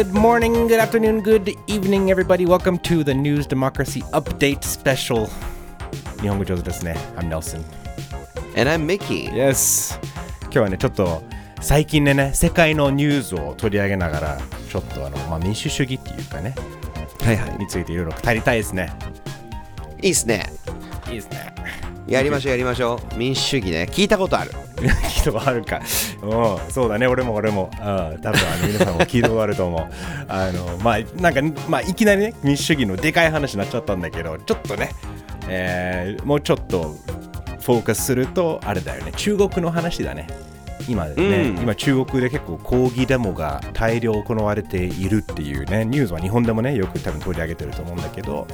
Good morning, good afternoon, good evening, everybody. Welcome to the News Democracy Update Special. 日本語上手ですね。I'm Nelson. And I'm Mickey. Yes. 今日はね、ちょっと最近でね、世界のニュースを取り上げながら、ちょっとあの、まあ、民主主義っていうかね、はいはい。についていろいろ語りたいですね。いいっすね。いいですね。やりましょうやりましょう。民主主義ね。聞いたことある。聞いたことあるか。うん、そうだね、俺も俺も。うん、多分あの皆さんも聞いたことあると思う。あの、まあ、なんか、まあ、いきなりね、民主主義のでかい話になっちゃったんだけど、ちょっとね、えーもうちょっとフォーカスすると、あれだよね、中国の話だね。今ね、うん今中国で結構抗議デモが大量行われているっていうね、ニュースは日本でもね、よく多分取り上げてると思うんだけど、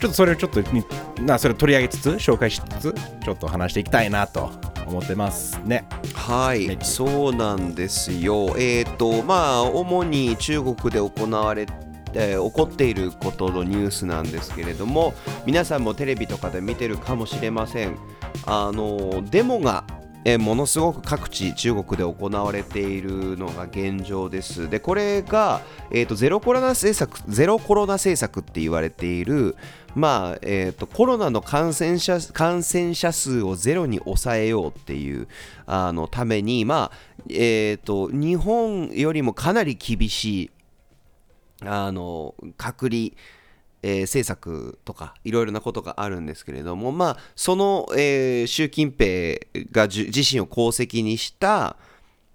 ちょっとそれをちょっとになそれを取り上げつつ紹介しつつちょっと話していきたいなと思ってますね。はい、そうなんですよ。えっ、と、まあ、主に中国で行われえー起こっていることのニュースなんですけれども皆さんもテレビとかで見てるかもしれませんあのデモがえーものすごく各地中国で行われているのが現状です。でこれが、えー、とゼロコロナ政策ゼロコロナ政策って言われているまあえー、とコロナの感染者感染者数をゼロに抑えようっていうあのために、まあえー、と日本よりもかなり厳しいあの隔離、えー政策とかいろいろなことがあるんですけれども、まあ、その、えー習近平が自身を功績にした、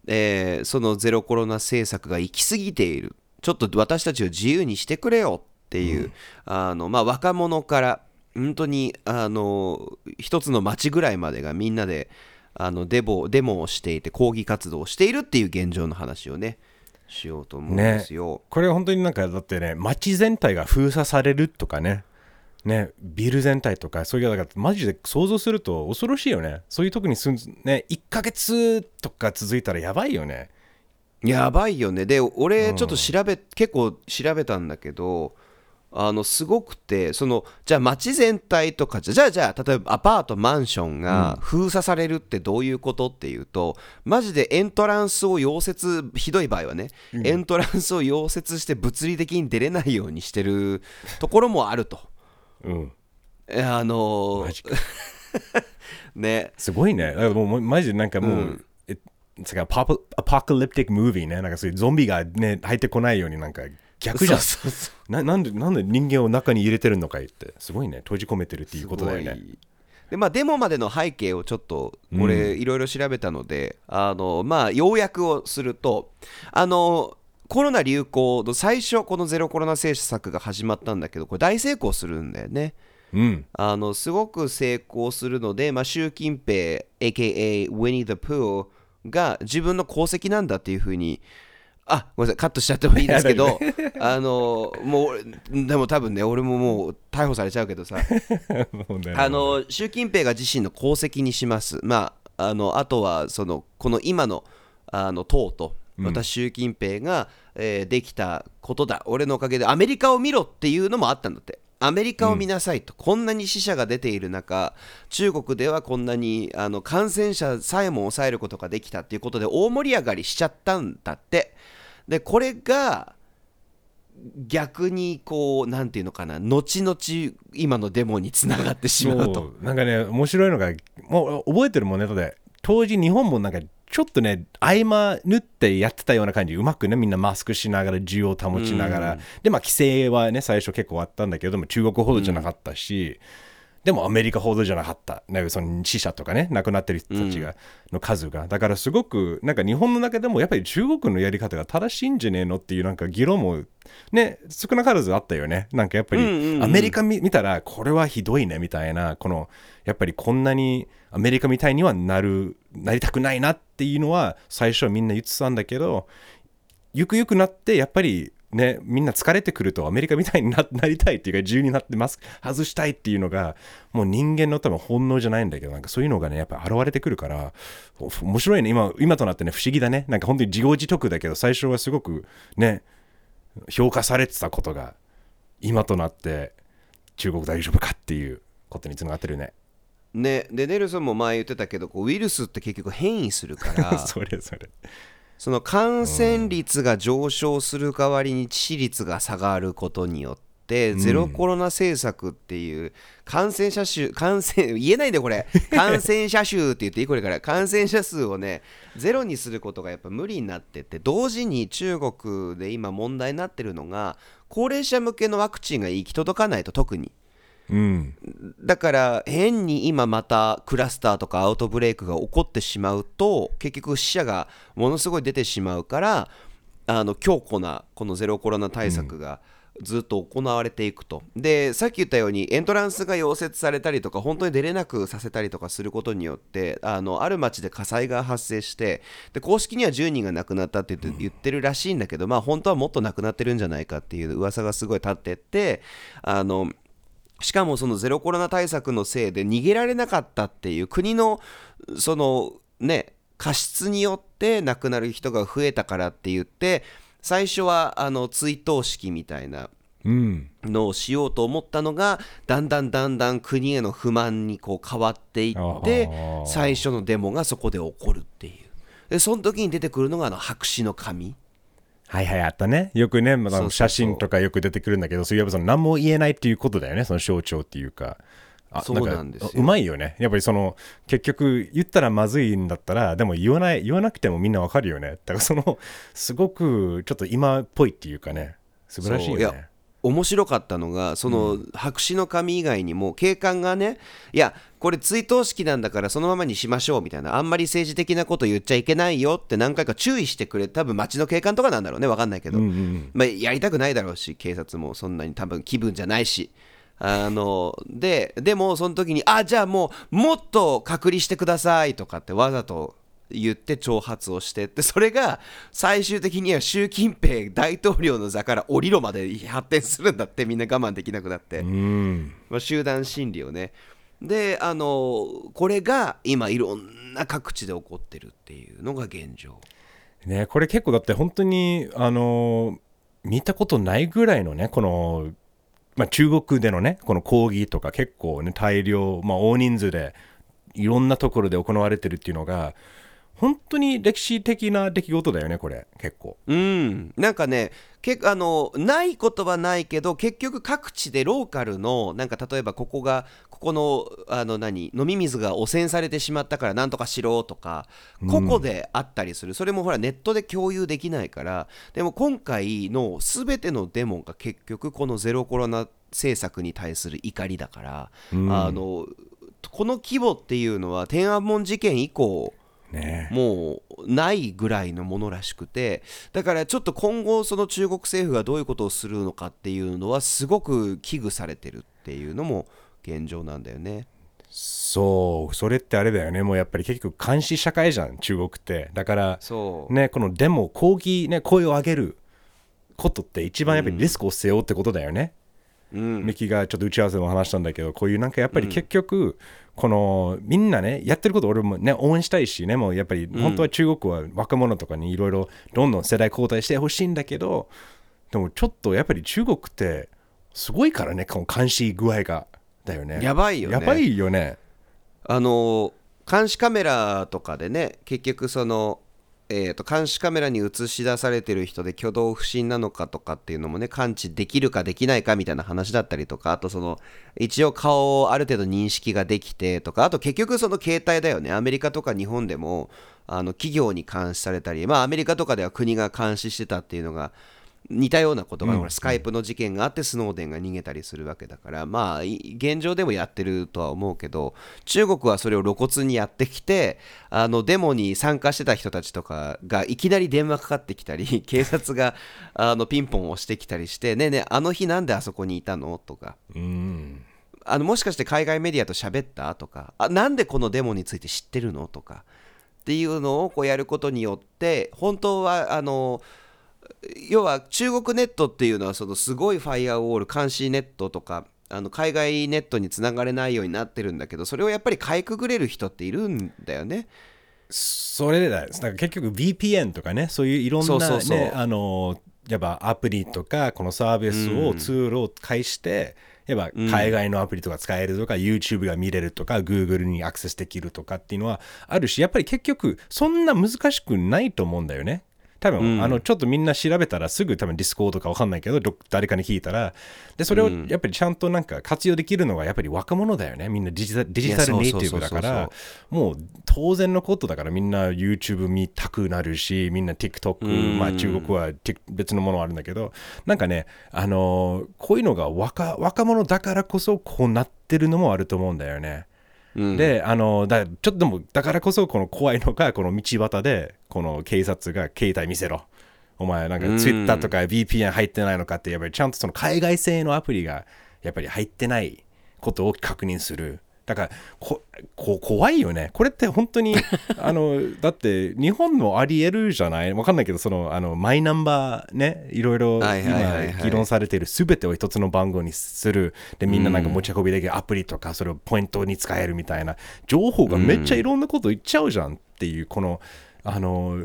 えーそのゼロコロナ政策が行き過ぎている。ちょっと私たちを自由にしてくれよっていう、あのまあ、若者から本当にあの一つの町ぐらいまでがみんなであのデモデモをしていて抗議活動をしているっていう現状の話をねしようと思うんですよ。これ本当になんかだってね街全体が封鎖されるとかね。ねビル全体とかそういうだからマジで想像すると恐ろしいよね。そういう時にすんね1ヶ月とか続いたらやばいよね。やばいよね。で俺ちょっと調べ、結構調べたんだけどあのすごくてそのじゃあ街全体とかじゃじゃあじゃあ例えばアパートマンションが封鎖されるってどういうことっていうと、マジでエントランスを溶接ひどい場合はね、エントランスを溶接して物理的に出れないようにしてるところもあると。うん。えあのマジか。ね。すごいね。もうマジでなんかもう、えつかアポアポカリプティックムービーね。なんかそういうゾンビがね入ってこないようになんか逆じゃん。そうそうそう。ななんでなんで人間を中に入れてるのかいって。すごいね。閉じ込めてるっていうことだよね。でまあ、デモまでの背景をちょっとこれいろいろ調べたので、あのまあ、要約をするとあのコロナ流行の最初このゼロコロナ政策が始まったんだけどこれ大成功するんだよね。うん。あのすごく成功するので、まあ、習近平 AKA ウィニー・ザ・プーが自分の功績なんだっていうふうにあごめんなさい。カットしちゃってもいいですけど あのもうでも多分ね俺ももう逮捕されちゃうけどさ。あの習近平が自身の功績にします、まあ、あのあとはそのこの今のあの党と、私、習近平が、えーできたことだ、俺のおかげでアメリカを見ろっていうのもあったんだって。アメリカを見なさいと、こんなに死者が出ている中、中国ではこんなにあの感染者さえも抑えることができたっていうことで大盛り上がりしちゃったんだって。で、これが逆にこう、なんていうのかな、後々今のデモにつながってしまうと。なんかね面白いのがもう覚えてるもんねだって当時日本もなんかちょっとね合間縫ってやってたような感じ。うまくねみんなマスクしながら需要を保ちながら、でまあ規制はね最初結構あったんだけども中国ほどじゃなかったし、でもアメリカほどじゃなかった、ね、その死者とかね亡くなってる人たちが、の数が。だからすごくなんか日本の中でもやっぱり中国のやり方が正しいんじゃねえのっていうなんか議論もね少なからずあったよね。なんかやっぱりアメリカ見見たらこれはひどいねみたいなこのやっぱりこんなにアメリカみたいにはなるなりたくないなっていうのは最初はみんな言ってたんだけどゆくゆくなってやっぱりねみんな疲れてくるとアメリカみたいにななりたいっていうか自由になってます外したいっていうのがもう人間の多分本能じゃないんだけどなんかそういうのがねやっぱ現れてくるからお面白いね。今今となってね不思議だね。なんか本当に自業自得だけど最初はすごくね評価されてたことが今となって中国大丈夫かっていうことにつながってるね。ね、でネルソンも前言ってたけどこうウイルスって結局変異するから。それそれその感染率が上昇する代わりに致死率が下がることによって、ゼロコロナ政策っていう感染者数 感染言えないでこれ。感染者数って言っていい？これから。感染者数をねゼロにすることがやっぱ無理になってて同時に中国で今問題になってるのが高齢者向けのワクチンが行き届かないと特にうん。だから変に今またクラスターとかアウトブレイクが起こってしまうと結局死者がものすごい出てしまうからあの強固なこのゼロコロナ対策がずっと行われていくと、でさっき言ったようにエントランスが溶接されたりとか本当に出れなくさせたりとかすることによってあのある町で火災が発生してで公式には10人が亡くなったって言って言ってるらしいんだけど、まあ本当はもっと亡くなってるんじゃないかっていう噂がすごい立ってってあのしかもそのゼロコロナ対策のせいで逃げられなかったっていう国のそのね過失によって亡くなる人が増えたからって言って最初はあの追悼式みたいなうん。のをしようと思ったのがだんだんだんだん国への不満にこう変わっていって最初のデモがそこで起こるっていうでその時に出てくるのがあの白紙の紙はいはい、あったね。よくね、まあ写真とかよく出てくるんだけど、そういえばその何も言えないっていうことだよね、その象徴っていうか。あそうなんですうまいよね。やっぱりその、結局言ったらまずいんだったら、でも言わない、言わなくてもみんなわかるよね。だからその、すごくちょっと今っぽいっていうかね、素晴らしいよね。面白かったのがその白紙の紙以外にも警官がねいやこれ追悼式なんだからそのままにしましょうみたいなあんまり政治的なこと言っちゃいけないよって何回か注意してくれ多分町の警官とかなんだろうね分かんないけど、うんうん。まあ、やりたくないだろうし警察もそんなに多分気分じゃないし。あのででもその時にあじゃあもうもっと隔離してくださいとかってわざと言って挑発をしてってそれが最終的には習近平大統領の座から降りろまで発展するんだってみんな我慢できなくなって、うん。まあ、集団心理をね。であのこれが今いろんな各地で起こってるっていうのが現状。ね、これ結構だって本当にあの見たことないぐらいのねこの、まあ、中国でのねこの抗議とか結構ね大量、まあ、大人数でいろんなところで行われてるっていうのが本当に歴史的な出来事だよねこれ。結構。うん、なんかねけあのないことはないけど結局各地でローカルのなんか例えばここがここのあの何飲み水が汚染されてしまったからなんとかしろとか個々であったりする、それもほらネットで共有できないからでも今回の全てのデモが結局このゼロコロナ政策に対する怒りだから、うん。あのこの規模っていうのは天安門事件以降ね。もうないぐらいのものらしくてだからちょっと今後その中国政府がどういうことをするのかっていうのはすごく危惧されてるっていうのも現状なんだよね。そう。それってあれだよね。もうやっぱり結局監視社会じゃん中国って。だからねこのデモ抗議ね声を上げることって一番やっぱりリスクを背負うってことだよね、うん、ミキがちょっと打ち合わせでも話したんだけどこういうなんかやっぱり結局、このみんなねやってること俺もね応援したいしねもうやっぱり本当は中国は若者とかにいろいろどんどん世代交代してほしいんだけどでもちょっとやっぱり中国ってすごいからねこの監視具合がだよね。やばいよね。やばいよね。あの監視カメラとかでね結局その、えー、と監視カメラに映し出されてる人で挙動不審なのかとかっていうのもね感知できるかできないかみたいな話だったりとかあとその一応顔をある程度認識ができてとかあと結局その携帯だよね。アメリカとか日本でもあの企業に監視されたりまあアメリカとかでは国が監視してたっていうのが似たようなことが、ほらスカイプの事件があってスノーデンが逃げたりするわけだからまあい現状でもやってるとは思うけど中国はそれを露骨にやってきてあのデモに参加してた人たちとかがいきなり電話かかってきたり 警察があのピンポン押してきたりしてねえねえあの日なんであそこにいたのとか。うん。あのもしかして海外メディアと喋ったとかあなんでこのデモについて知ってるのとかっていうのをこうやることによって本当はあの要は中国ネットっていうのはそのすごいファイアウォール監視ネットとかあの海外ネットにつながれないようになってるんだけどそれをやっぱりかいくぐれる人っているんだよね。それだなんか結局 VPN とかねそういういろんな、ね、あのやっぱアプリとかこのサービスを、うんツールを介してやっぱ海外のアプリとか使えるとか、YouTube が見れるとか Google にアクセスできるとかっていうのはあるしやっぱり結局そんな難しくないと思うんだよね多分、うん。あのちょっとみんな調べたらすぐ多分ディスコードかわかんないけどど誰かに聞いたらでそれをうん。やっぱりちゃんとなんか活用できるのがやっぱり若者だよね。みんなデジタデジタルネイティブだからもう当然のことだからみんな YouTube 見たくなるしみんな TikTok、うん。まあ中国は別のものあるんだけどなんかねあのーこういうのが若若者だからこそこうなってるのもあると思うんだよね。うん。であのだちょっとでもだからこそこの怖いのがこの道端でこの警察が携帯見せろ。お前なんかうん。Twitter とか VPN 入ってないのかってやっぱりちゃんとその海外製のアプリがやっぱり入ってないことを確認するだからここ怖いよね。これって本当に あのだって日本もありえるじゃない？わかんないけどそのあのマイナンバーねいろいろ今議論されている全てを一つの番号にする。でみんななんか持ち運びできるアプリとかそれをポイントに使えるみたいな。情報がめっちゃいろんなこと言っちゃうじゃんっていうこのあの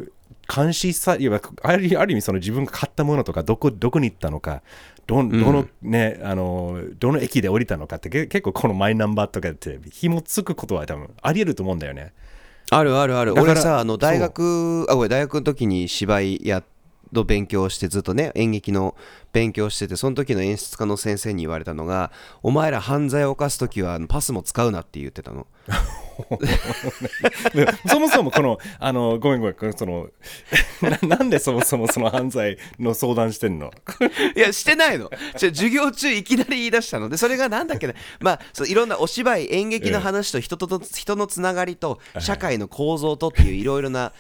監視さいやあるある意味その自分が買ったものとかどこどこに行ったのかどどのね、あのどの駅で降りたのかってけ結構このマイナンバーとかって紐つくことは多分ありえると思うんだよね。あるあるある。俺さあの大学あごめん大学の時に芝居やの勉強してずっとね演劇の勉強しててその時の演出家の先生に言われたのがお前ら犯罪を犯す時はパスも使うなって言ってたの。で そもそもこの、あの、ごめんごめん、その、ななんでそもそもその犯罪の相談してんの？いやしてないの。授業中いきなり言い出したの。でそれがなんだっけね。まあそういろんなお芝居演劇の話と人とと人のつながりと社会の構造とっていういろいろな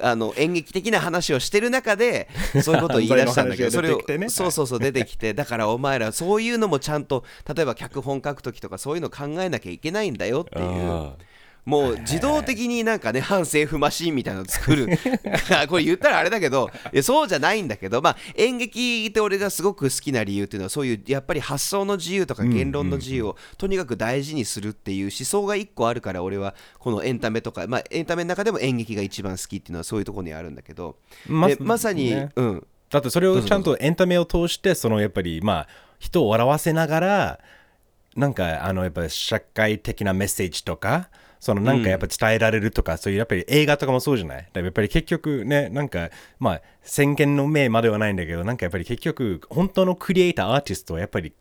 あの演劇的な話をしてる中で そういうことを言い出したんだけどそれをそうそうそう出てきて。だからお前らそういうのもちゃんと例えば脚本書く時とかそういうの考えなきゃいけないんだよっていう。もう自動的になんかね反政府マシーンみたいなのを作る。これ言ったらあれだけどそうじゃないんだけどまあ演劇って俺がすごく好きな理由っていうのはそういうやっぱり発想の自由とか言論の自由をとにかく大事にするっていう思想が一個あるから俺はこのエンタメとかまあエンタメの中でも演劇が一番好きっていうのはそういうところにあるんだけど。までまさに、ね。うん。だってそれをちゃんとエンタメを通して、そのやっぱり、まあ、人を笑わせながら、なんか、あの、やっぱ社会的なメッセージとか、そのなんかやっぱ伝えられるとか、そういうやっぱり映画とかもそうじゃない？やっぱり結局ね、なんか、まあ、先見の明まではないんだけど、なんかやっぱり結局、本当のクリエイター、アーティストはやっぱり、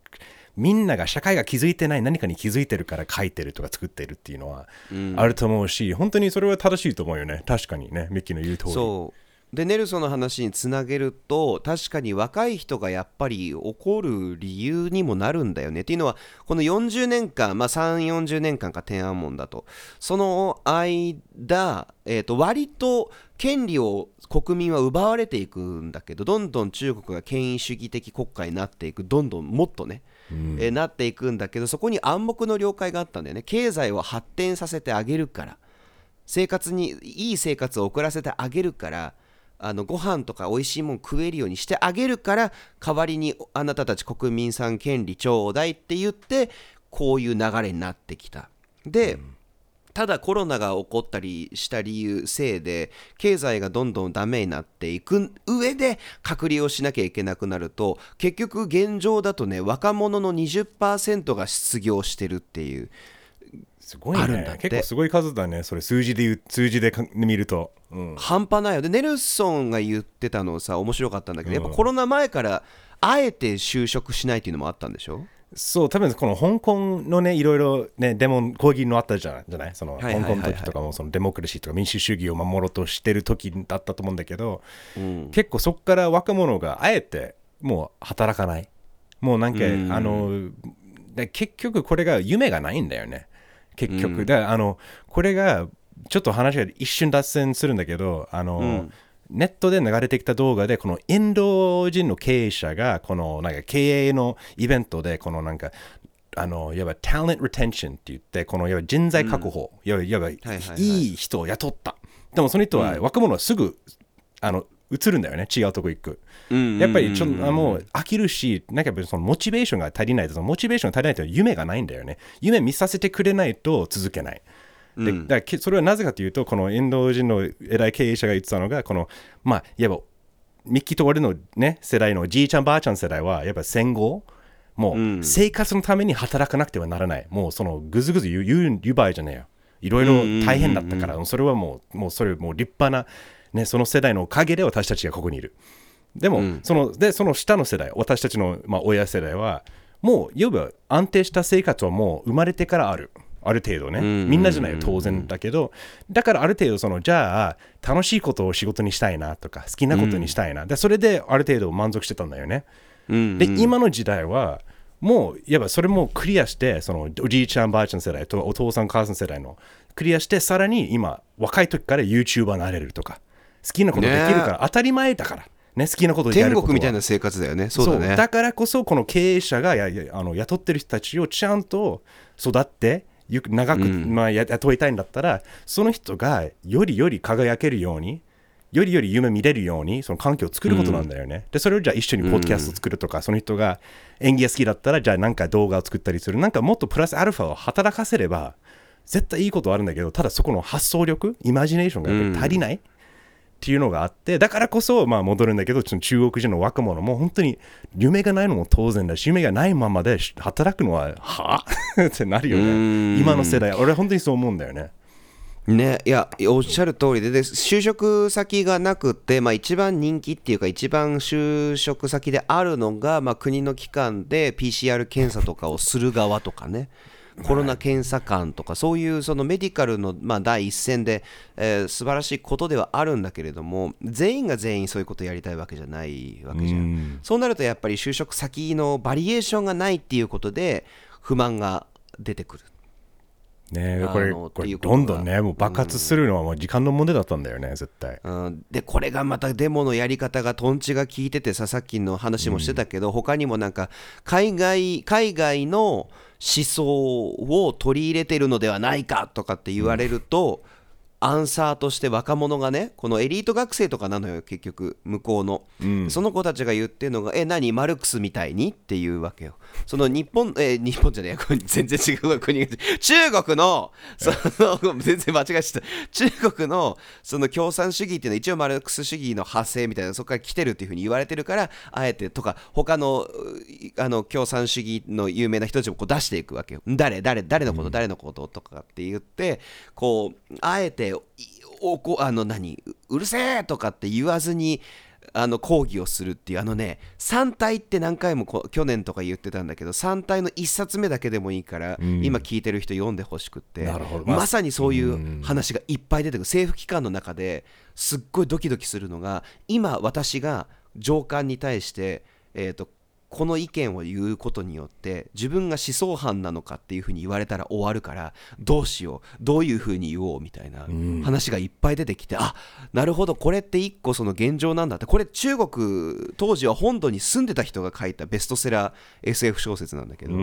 みんなが社会が気づいてない何かに気づいてるから書いてるとか作ってるっていうのはあると思うし、本当にそれは正しいと思うよね。確かにね、ミッキーの言う通り。そうでネルソンの話につなげると確かに若い人がやっぱり怒る理由にもなるんだよね。っていうのはこの40年間、まあ、3 4 0年間か天安門だと。その間、えー、と割と権利を国民は奪われていくんだけどどんどん中国が権威主義的国家になっていく。どんどんもっとね、えーなっていくんだけどそこに暗黙の了解があったんだよね。経済を発展させてあげるから。生活にいい生活を送らせてあげるからあのご飯とか美味しいもん食えるようにしてあげるから代わりにあなたたち国民さん権利ちょうだいって言ってこういう流れになってきた。で、ただコロナが起こったりした理由せいで経済がどんどんダメになっていく上で隔離をしなきゃいけなくなると結局現状だとね若者の20%が失業してるっていうすごいあるんだって。ね結構すごい数だねそれ数字で言う数字でか見ると、うん、半端ないよでネルソンが言ってたのさ面白かったんだけど、やっぱコロナ前からあえて就職しないっていうのもあったんでしょ？そう多分この香港のねいろいろねデモ抗議のあったじゃない？じゃないその香港の時とかもそのデモクラシーとか民主主義を守ろうとしてる時だったと思うんだけど、うん。結構そこから若者があえてもう働かない。もうなんか、うん。あので結局これが夢がないんだよね結局、うん。だあのこれがちょっと話が一瞬脱線するんだけどあの、うん。ネットで流れてきた動画でこのインド人の経営者がこのなんか経営のイベントでこのなんかあのいわば talent retention って言ってこのいわば人材確保、いわばいわばい。い人を雇った。でもその人は若者はすぐあの移るんだよね違うとこ行くやっぱりちょっとあもう飽きるし、なんかやっぱりそのモチベーションが足りないと、そのモチベーションが足りないと夢がないんだよね。夢見させてくれないと続けない。でだからけそれはなぜかというと、このインド人の偉い経営者が言ってたのが、この、まあ、いわばミッキーと俺の、ね、世代のじいちゃんばあちゃん世代は、やっぱ戦後、もう生活のために働かなくてはならない。もうそのぐずぐず言う言う言う場合じゃねえよ。いろいろ大変だったから、それはもう、もうそれもう立派な、ね、その世代のおかげで私たちがここにいる。でも、そのでその下の世代、私たちの、まあ、親世代は、もう、いわば安定した生活はもう生まれてからある。ある程度ね、みんなじゃないよ、当然だけど、だからある程度、そのじゃあ、楽しいことを仕事にしたいなとか、好きなことにしたいな、でそれである程度満足してたんだよね。で、今の時代は、もう、いわばそれもクリアして、そのおじいちゃん、ばあちゃん世代とお父さん、母さん世代のクリアして、さらに今、若い時から YouTuber になれるとか、好きなことできるから、当たり前だから、ね、好きなこと天ることは。国みたいな生活だよね。そうだね。だからこそこの経営者がややあの雇ってる人たちをちゃんと育ってゆく長く、まあ、や雇いたいんだったらその人がよりより輝けるようによりより夢見れるようにその環境を作ることなんだよね、でそれをじゃあ一緒にポッドキャストを作るとか、その人が演技が好きだったらじゃあなんか動画を作ったりする。なんかもっとプラスアルファを働かせれば絶対いいことはあるんだけどただそこの発想力イマジネーションがやっぱり足りない、っていうのがあってだからこそまあ戻るんだけど中国人の若者も本当に夢がないのも当然だし夢がないままで働くのはは ってなるよね。今の世代。俺本当にそう思うんだよね。ね、いやおっしゃる通りでで就職先がなくて、まあ、一番人気っていうか一番就職先であるのが、まあ、国の機関で PCR 検査とかをする側とかねコロナ検査官とかそういうそのメディカルの、まあ、第一線で、えー、素晴らしいことではあるんだけれども全員が全員そういうことをやりたいわけじゃないわけじゃん。そうなるとやっぱり就職先のバリエーションがないっていうことで不満が出てくる。ねこれこれどんどんねもう爆発するのはもう時間の問題だったんだよね絶対。うん、でこれがまたデモのやり方がトンチが効いててささっきの話もしてたけど、他にもなんか海外海外の思想を取り入れてるのではないかとかって言われると、アンサーとして若者がねこのエリート学生とかなのよ結局向こうの、その子たちが言ってるのが「え何？マルクスみたいに?」っていうわけよ。その日本え日本じゃねえこれ全然違う国が。中国のその全然間違えちゃった。中国のその共産主義っていうのは一応マルクス主義の派生みたいなそこから来てるっていうふうに言われてるからあえてとか他のうあの共産主義の有名な人たちもこう出していくわけよ。誰？誰？誰のこと？誰のこと？とかって言ってこうあえていおこあの何ううるせえとかって言わずにあの抗議をするっていうあのね3体って何回も去年とか言ってたんだけど3体の1冊目だけでもいいから、今聞いてる人読んでほしくってなるほど。まさにそういう話がいっぱい出てくる。政府機関の中ですっごいドキドキするのが今私が上官に対して、えー、とこの意見を言うことによって自分が思想犯なのかっていうふうに言われたら終わるからどうしようどういうふうに言おうみたいな話がいっぱい出てきて、あなるほどこれって一個その現状なんだって。これ中国当時は本土に住んでた人が書いたベストセラー SF 小説なんだけど、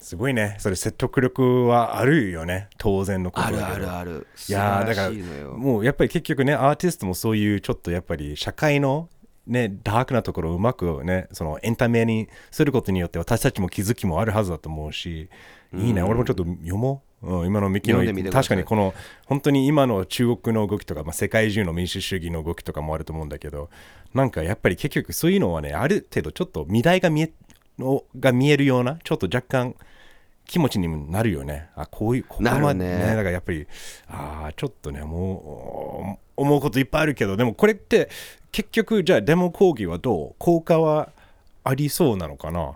すごいね。それ説得力はあるよね。当然のことあだけど。るあるある。いやーだからもうやっぱり結局ねアーティストもそういうちょっとやっぱり社会のねダークなところをうまくねそのエンタメにすることによって私たちも気づきもあるはずだと思うしいいね、俺もちょっと読もう、うん、今のミキの確かにこの本当に今の中国の動きとか、まあ、世界中の民主主義の動きとかもあると思うんだけどなんかやっぱり結局そういうのはねある程度ちょっと未来が見えのが見えるようなちょっと若干気持ちにもなるよね。あこういう、ここまでなるね。だからやっぱり、ああ、ちょっとね、もう、思うこといっぱいあるけど、でもこれって、結局、じゃあデモ講義はどう効果はありそうなのかな？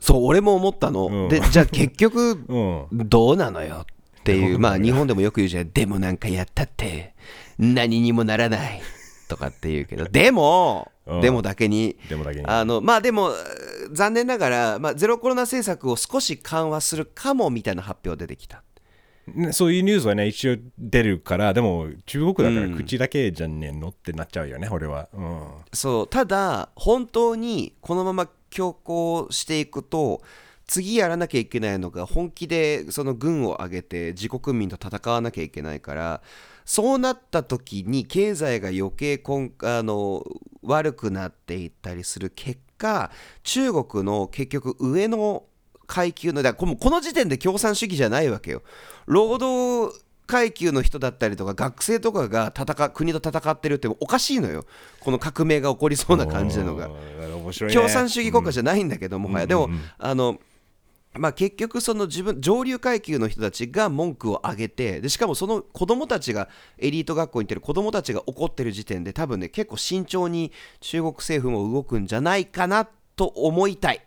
そう俺も思ったの、うん。でじゃあ結局 うん。どうなのよっていうまあでも日本でもよく言うじゃん。でもなんかやったって何にもならない。とかって言うけど。でも、うん。でもだけにでもだけに。あのまあでも残念ながら、まあ、ゼロコロナ政策を少し緩和するかもみたいな発表出てきたねそういうニュースはね、一応出るから、でも中国だから口だけじゃねえのってなっちゃうよね、俺は。うん。そうただ本当にこのまま強行していくと次やらなきゃいけないのが本気でその軍を挙げて自国民と戦わなきゃいけないからそうなった時に経済が余計こんあの悪くなっていったりする結果中国の結局上の階級のだこの時点で共産主義じゃないわけよ。労働階級の人だったりとか学生とかが戦う国と戦ってるっておかしいのよ。この革命が起こりそうな感じなのが。ね。共産主義国家じゃないんだけどもはやでもあのまあ、結局その自分上流階級の人たちが文句を上げてでしかもその子供たちがエリート学校に行ってる子供たちが怒ってる時点で多分ね結構慎重に中国政府も動くんじゃないかなと思いたい。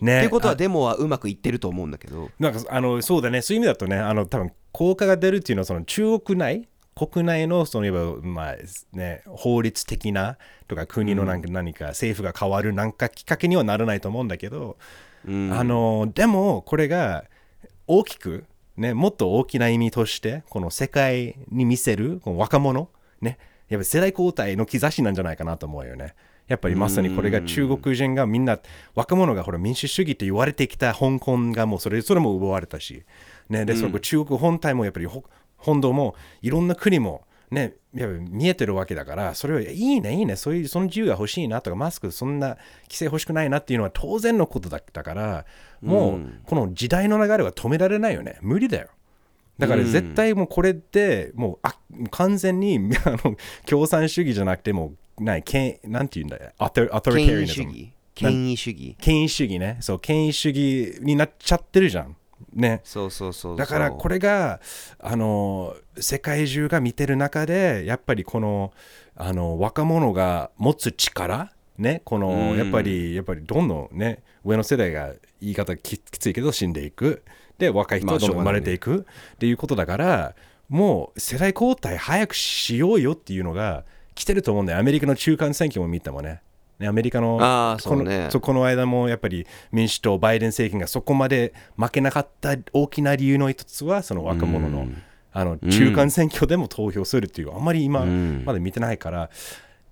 ねっていうことはあデモはうまくいってると思うんだけど。なんかあのそうだねそういう意味だとねあの多分効果が出るっていうのはその中国内国内のそのいわばまあね法律的なとか国のなんか何か政府が変わるなんかきっかけにはならないと思うんだけど、うんあのでもこれが大きくねもっと大きな意味としてこの世界に見せるこの若者ねやっぱり世代交代の兆しなんじゃないかなと思うよね。やっぱりまさにこれが中国人がみんな若者がほら民主主義って言われてきた香港がもうそれそれも奪われたし、ね、でその中国本体もやっぱりほ本土もいろんな国もね、やっぱり見えてるわけだから、それをいいね、いいね、そういうその自由が欲しいなとか、マスクそんな規制欲しくないなっていうのは当然のことだったから、もうこの時代の流れは止められないよね。無理だよ。だから絶対もうこれってもうあ完全に あの共産主義じゃなくてもうないけんなんて言うんだよ。アトアトリタリアニズム主義。権威主義。権威主義ね。そう権威主義になっちゃってるじゃん。ね。そうそうそう。だからこれがあの世界中が見てる中でやっぱりこのあの若者が持つ力ね。このうん。やっぱりやっぱりどんどんね。上の世代が言い方ききついけど死んでいくで若い人まあが生まれていくっていうことだからもう世代交代早くしようよっていうのが来てると思うんだよ。アメリカの中間選挙も見てもね。ねアメリカのこのこの間もやっぱり民主党、バイデン政権がそこまで負けなかった大きな理由の一つは、その若者の,、あの中間選挙でも投票するっていう、あんまり今、ん。まだ見てないから、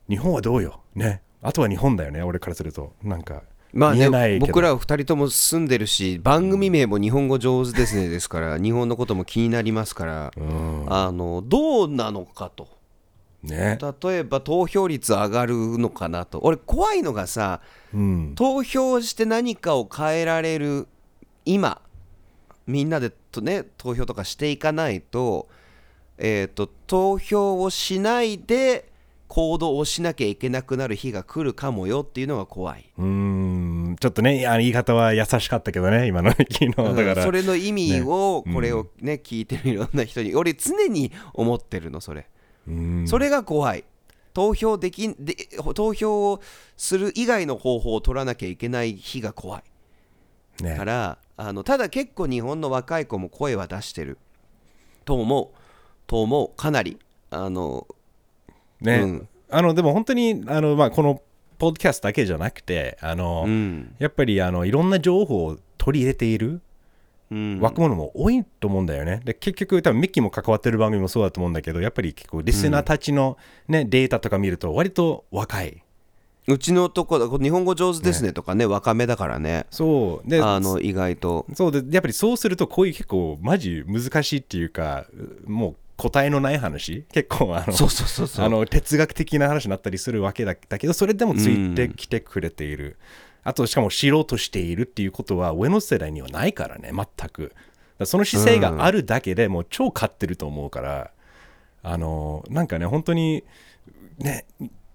日本はどうよ、ね、あとは日本だよね、俺からすると、なんか、まあね僕らは2人とも住んでるし番組名も日本語上手ですねですから日本のことも気になりますからうん。あのどうなのかと。ね、例えば投票率上がるのかなと。俺怖いのがさうん、投票して何かを変えられる今みんなでとね投票とかしていかないと,、えー、と投票をしないで行動をしなきゃいけなくなる日が来るかもよっていうのが怖い。うーん、ちょっとね、あの言い方は優しかったけどね、今の 昨日、だから、それの意味をこれをね聞いてるいろんな人に俺常に思ってるのそれ。うん。それが怖い。投票できんで投票をする以外の方法を取らなきゃいけない日が怖い。ね。からあのただ結構日本の若い子も声は出してると思う。と思う。かなりあのね、うん。あのでも本当にあの、まあ、このポッドキャストだけじゃなくてあの、うん。やっぱりあのいろんな情報を取り入れているうん。若者も多いと思うんだよね。で結局多分ミッキーも関わってる番組もそうだと思うんだけどやっぱり結構リスナーたちの、ねデータとか見ると割と若い。うちのとこだ日本語上手ですね。とかね若めだからね。そう。であの意外と。そうでやっぱりそうするとこういう結構マジ難しいっていうかもう答えのない話？結構あの哲学的な話になったりするわけだだけどそれでもついてきてくれている、あとしかも知ろうとしているっていうことは上の世代にはないからね全く。その姿勢があるだけでもう超勝ってると思うから、あのなんかね本当にね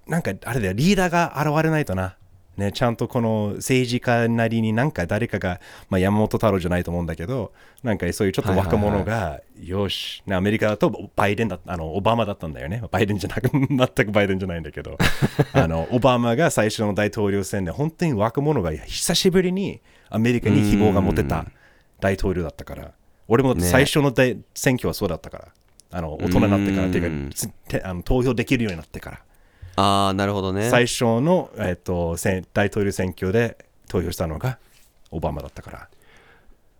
なんかあれだよリーダーが現れないとなね、ちゃんとこの政治家なりになんか誰かが、まあ、山本太郎じゃないと思うんだけどなんかそういうちょっと若者が、よし、ね、アメリカだとバイデンだあのオバマだったんだよね。バイデンじゃなく 全くバイデンじゃないんだけど。あのオバマが最初の大統領選で本当に若者が久しぶりにアメリカに希望が持てた大統領だったから。俺も最初の大選挙はそうだったから。あの大人になってから。っていうかあの投票できるようになってからああなるほどね。最初の、えっと選大統領選挙で投票したのがオバマだったから。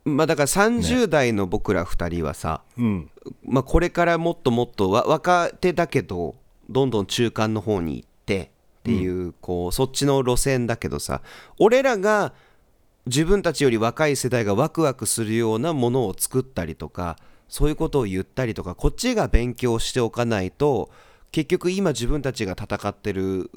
まあだから30代の僕ら2人はさ、うん、まあ、これからもっともっとわ若手だけどどんどん中間の方に行ってっていう,、こうそっちの路線だけどさ俺らが自分たちより若い世代がワクワクするようなものを作ったりとかそういうことを言ったりとかこっちが勉強しておかないと結局今自分たちが戦ってる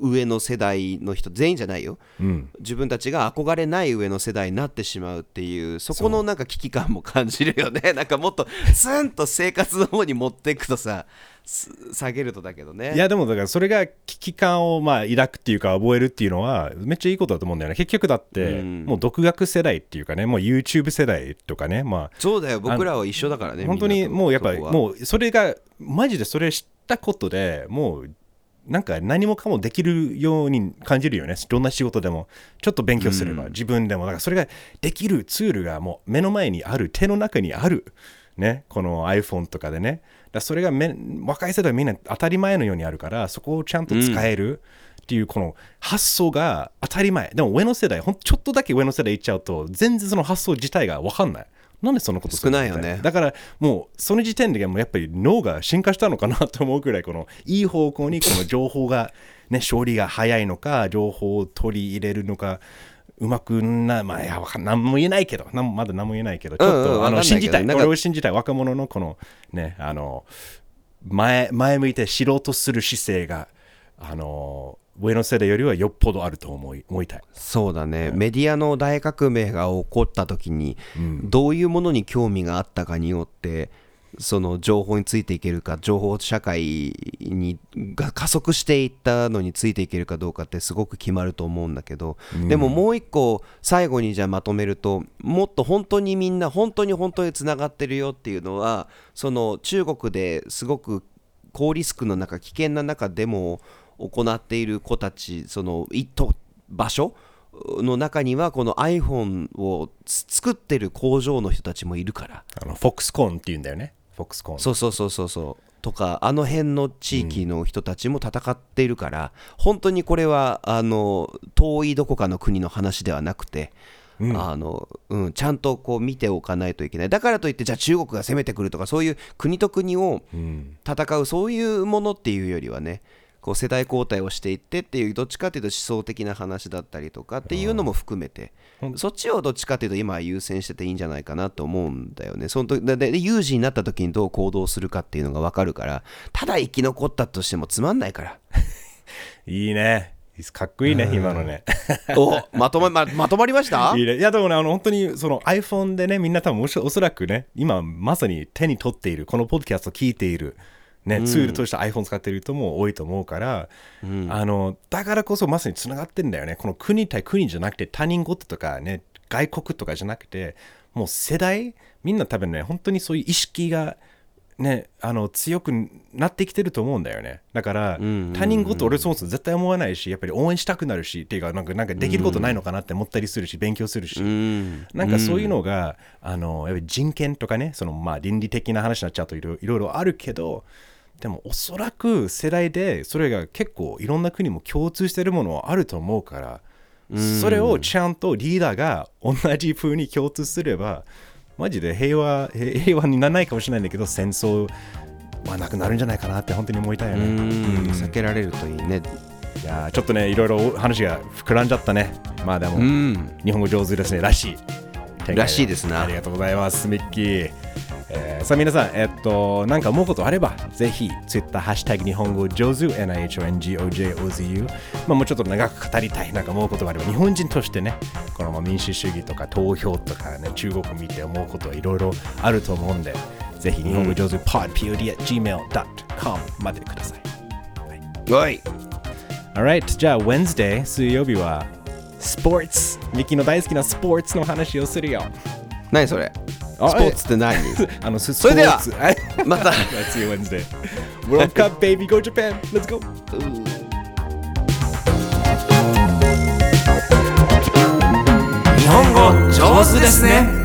上の世代の人全員じゃないよ。うん。自分たちが憧れない上の世代になってしまうっていうそこのなんか危機感も感じるよね。なんかもっとスンと生活の方に持っていくとさす下げるとだけどね。いやでもだからそれが危機感をまあ抱くっていうか覚えるっていうのはめっちゃいいことだと思うんだよね。結局だってうん。もう独学世代っていうかねもう YouTube 世代とかねまそうだよ。僕らは一緒だからねあ本当にもうやっぱもうそれがマジでそれ知ったことでもうなんか何もかもできるように感じるよね。どんな仕事でも。ちょっと勉強すれば、自分でも。だからそれができるツールがもう目の前にある手の中にある。ね。この iPhone とかでね。だそれがめ若い世代はみんな当たり前のようにあるからそこをちゃんと使える。っていうこの発想が当たり前。でも上の世代ほんとちょっとだけ上の世代行っちゃうと全然その発想自体が分かんないなんでそんなこと少ないよね。だからもうその時点でもうやっぱり脳が進化したのかなと思うくらいこのいい方向にこの情報がね処理が早いのか情報を取り入れるのかうまくなまあいや何も言えないけどまだ何も言えないけどちょっと、あうんうんわかんないけどの信じたい俺を信じたい若者のこのねあの前前向いて知ろうとする姿勢があの上の世代よりはよっぽどあると思い思いたい。そうだね、メディアの大革命が起こった時に、どういうものに興味があったかによってその情報についていけるか情報社会にが加速していったのについていけるかどうかってすごく決まると思うんだけど、でももう一個最後にじゃあまとめるともっと本当にみんな本当に本当につながってるよっていうのはその中国ですごく高リスクの中危険な中でも行っている子たちその一と場所の中にはこの iPhone を作ってる工場の人たちもいるからあのフォックスコーンっていうんだよねフォックスコーンそうそうそうそうそうとかあの辺の地域の人たちも戦っているから、本当にこれはあの遠いどこかの国の話ではなくて、あのうん、ちゃんとこう見ておかないといけないだからといってじゃあ中国が攻めてくるとかそういう国と国を戦うそういうものっていうよりはねこう世代交代をしていってっていうどっちかというと思想的な話だったりとかっていうのも含めて、そっちをどっちかというと今は優先してていいんじゃないかなと思うんだよね。その時でで有事になった時にどう行動するかっていうのが分かるからただ生き残ったとしてもつまんないから。いいねかっこいいね今のねおまとまままとまりました？いいね。いや、でもね、あの、本当に、その iPhone でね、みんな多分おそおそらくね、今まさに手に取っている、このポッドキャストを聞いている、ね、ツールとして iPhone 使っている人も多いと思うから、あの、だからこそまさにつながってんだよね。この国対国じゃなくて、他人事とかね、外国とかじゃなくて、もう世代、みんな多分ね、本当にそういう意識が、ね、あの強くなってきてると思うんだよね。だから、他人事俺そもそも絶対思わないし、やっぱり応援したくなるし、っていうか、なんかなんかできることないのかなって思ったりするし、勉強するし、うん。なんかそういうのが、あのやっぱり人権とかね、そのまあ倫理的な話になっちゃうといろいろあるけど、でもおそらく世代でそれが結構いろんな国も共通してるものはあると思うから、それをちゃんとリーダーが同じ風に共通すれば、マジで平和平平和にならないかもしれないんだけど、戦争はなくなるんじゃないかなって本当に思いたいよね。うん避けられるといいね。いやーちょっとね、いろいろ話が膨らんじゃったね。まあでも、うん日本語上手ですね、らしい。らしいですなありがとうございます、ミッキー。えーさあ皆さん、えっと、なんか思うことあれば、ぜひ、Twitter、ハッシュタグ日本語上手、NIHONGOJOZU、まあ、もうちょっと長く語りたい、なんか思うことがあれば、日本人としてね、このまあ民主主義とか投票とかね、中国見て思うことはいろいろあると思うんで、ぜひ日本語上手、pod, pod at gmail.com までください。おい。Alright, じゃあ Wednesday 水曜日はスポーツ。ミキの大好きなスポーツの話をするよ。何それ？あスポーツって何？あのそれではまた。次ワンズデーワールドカップベイビ日本語上手ですね。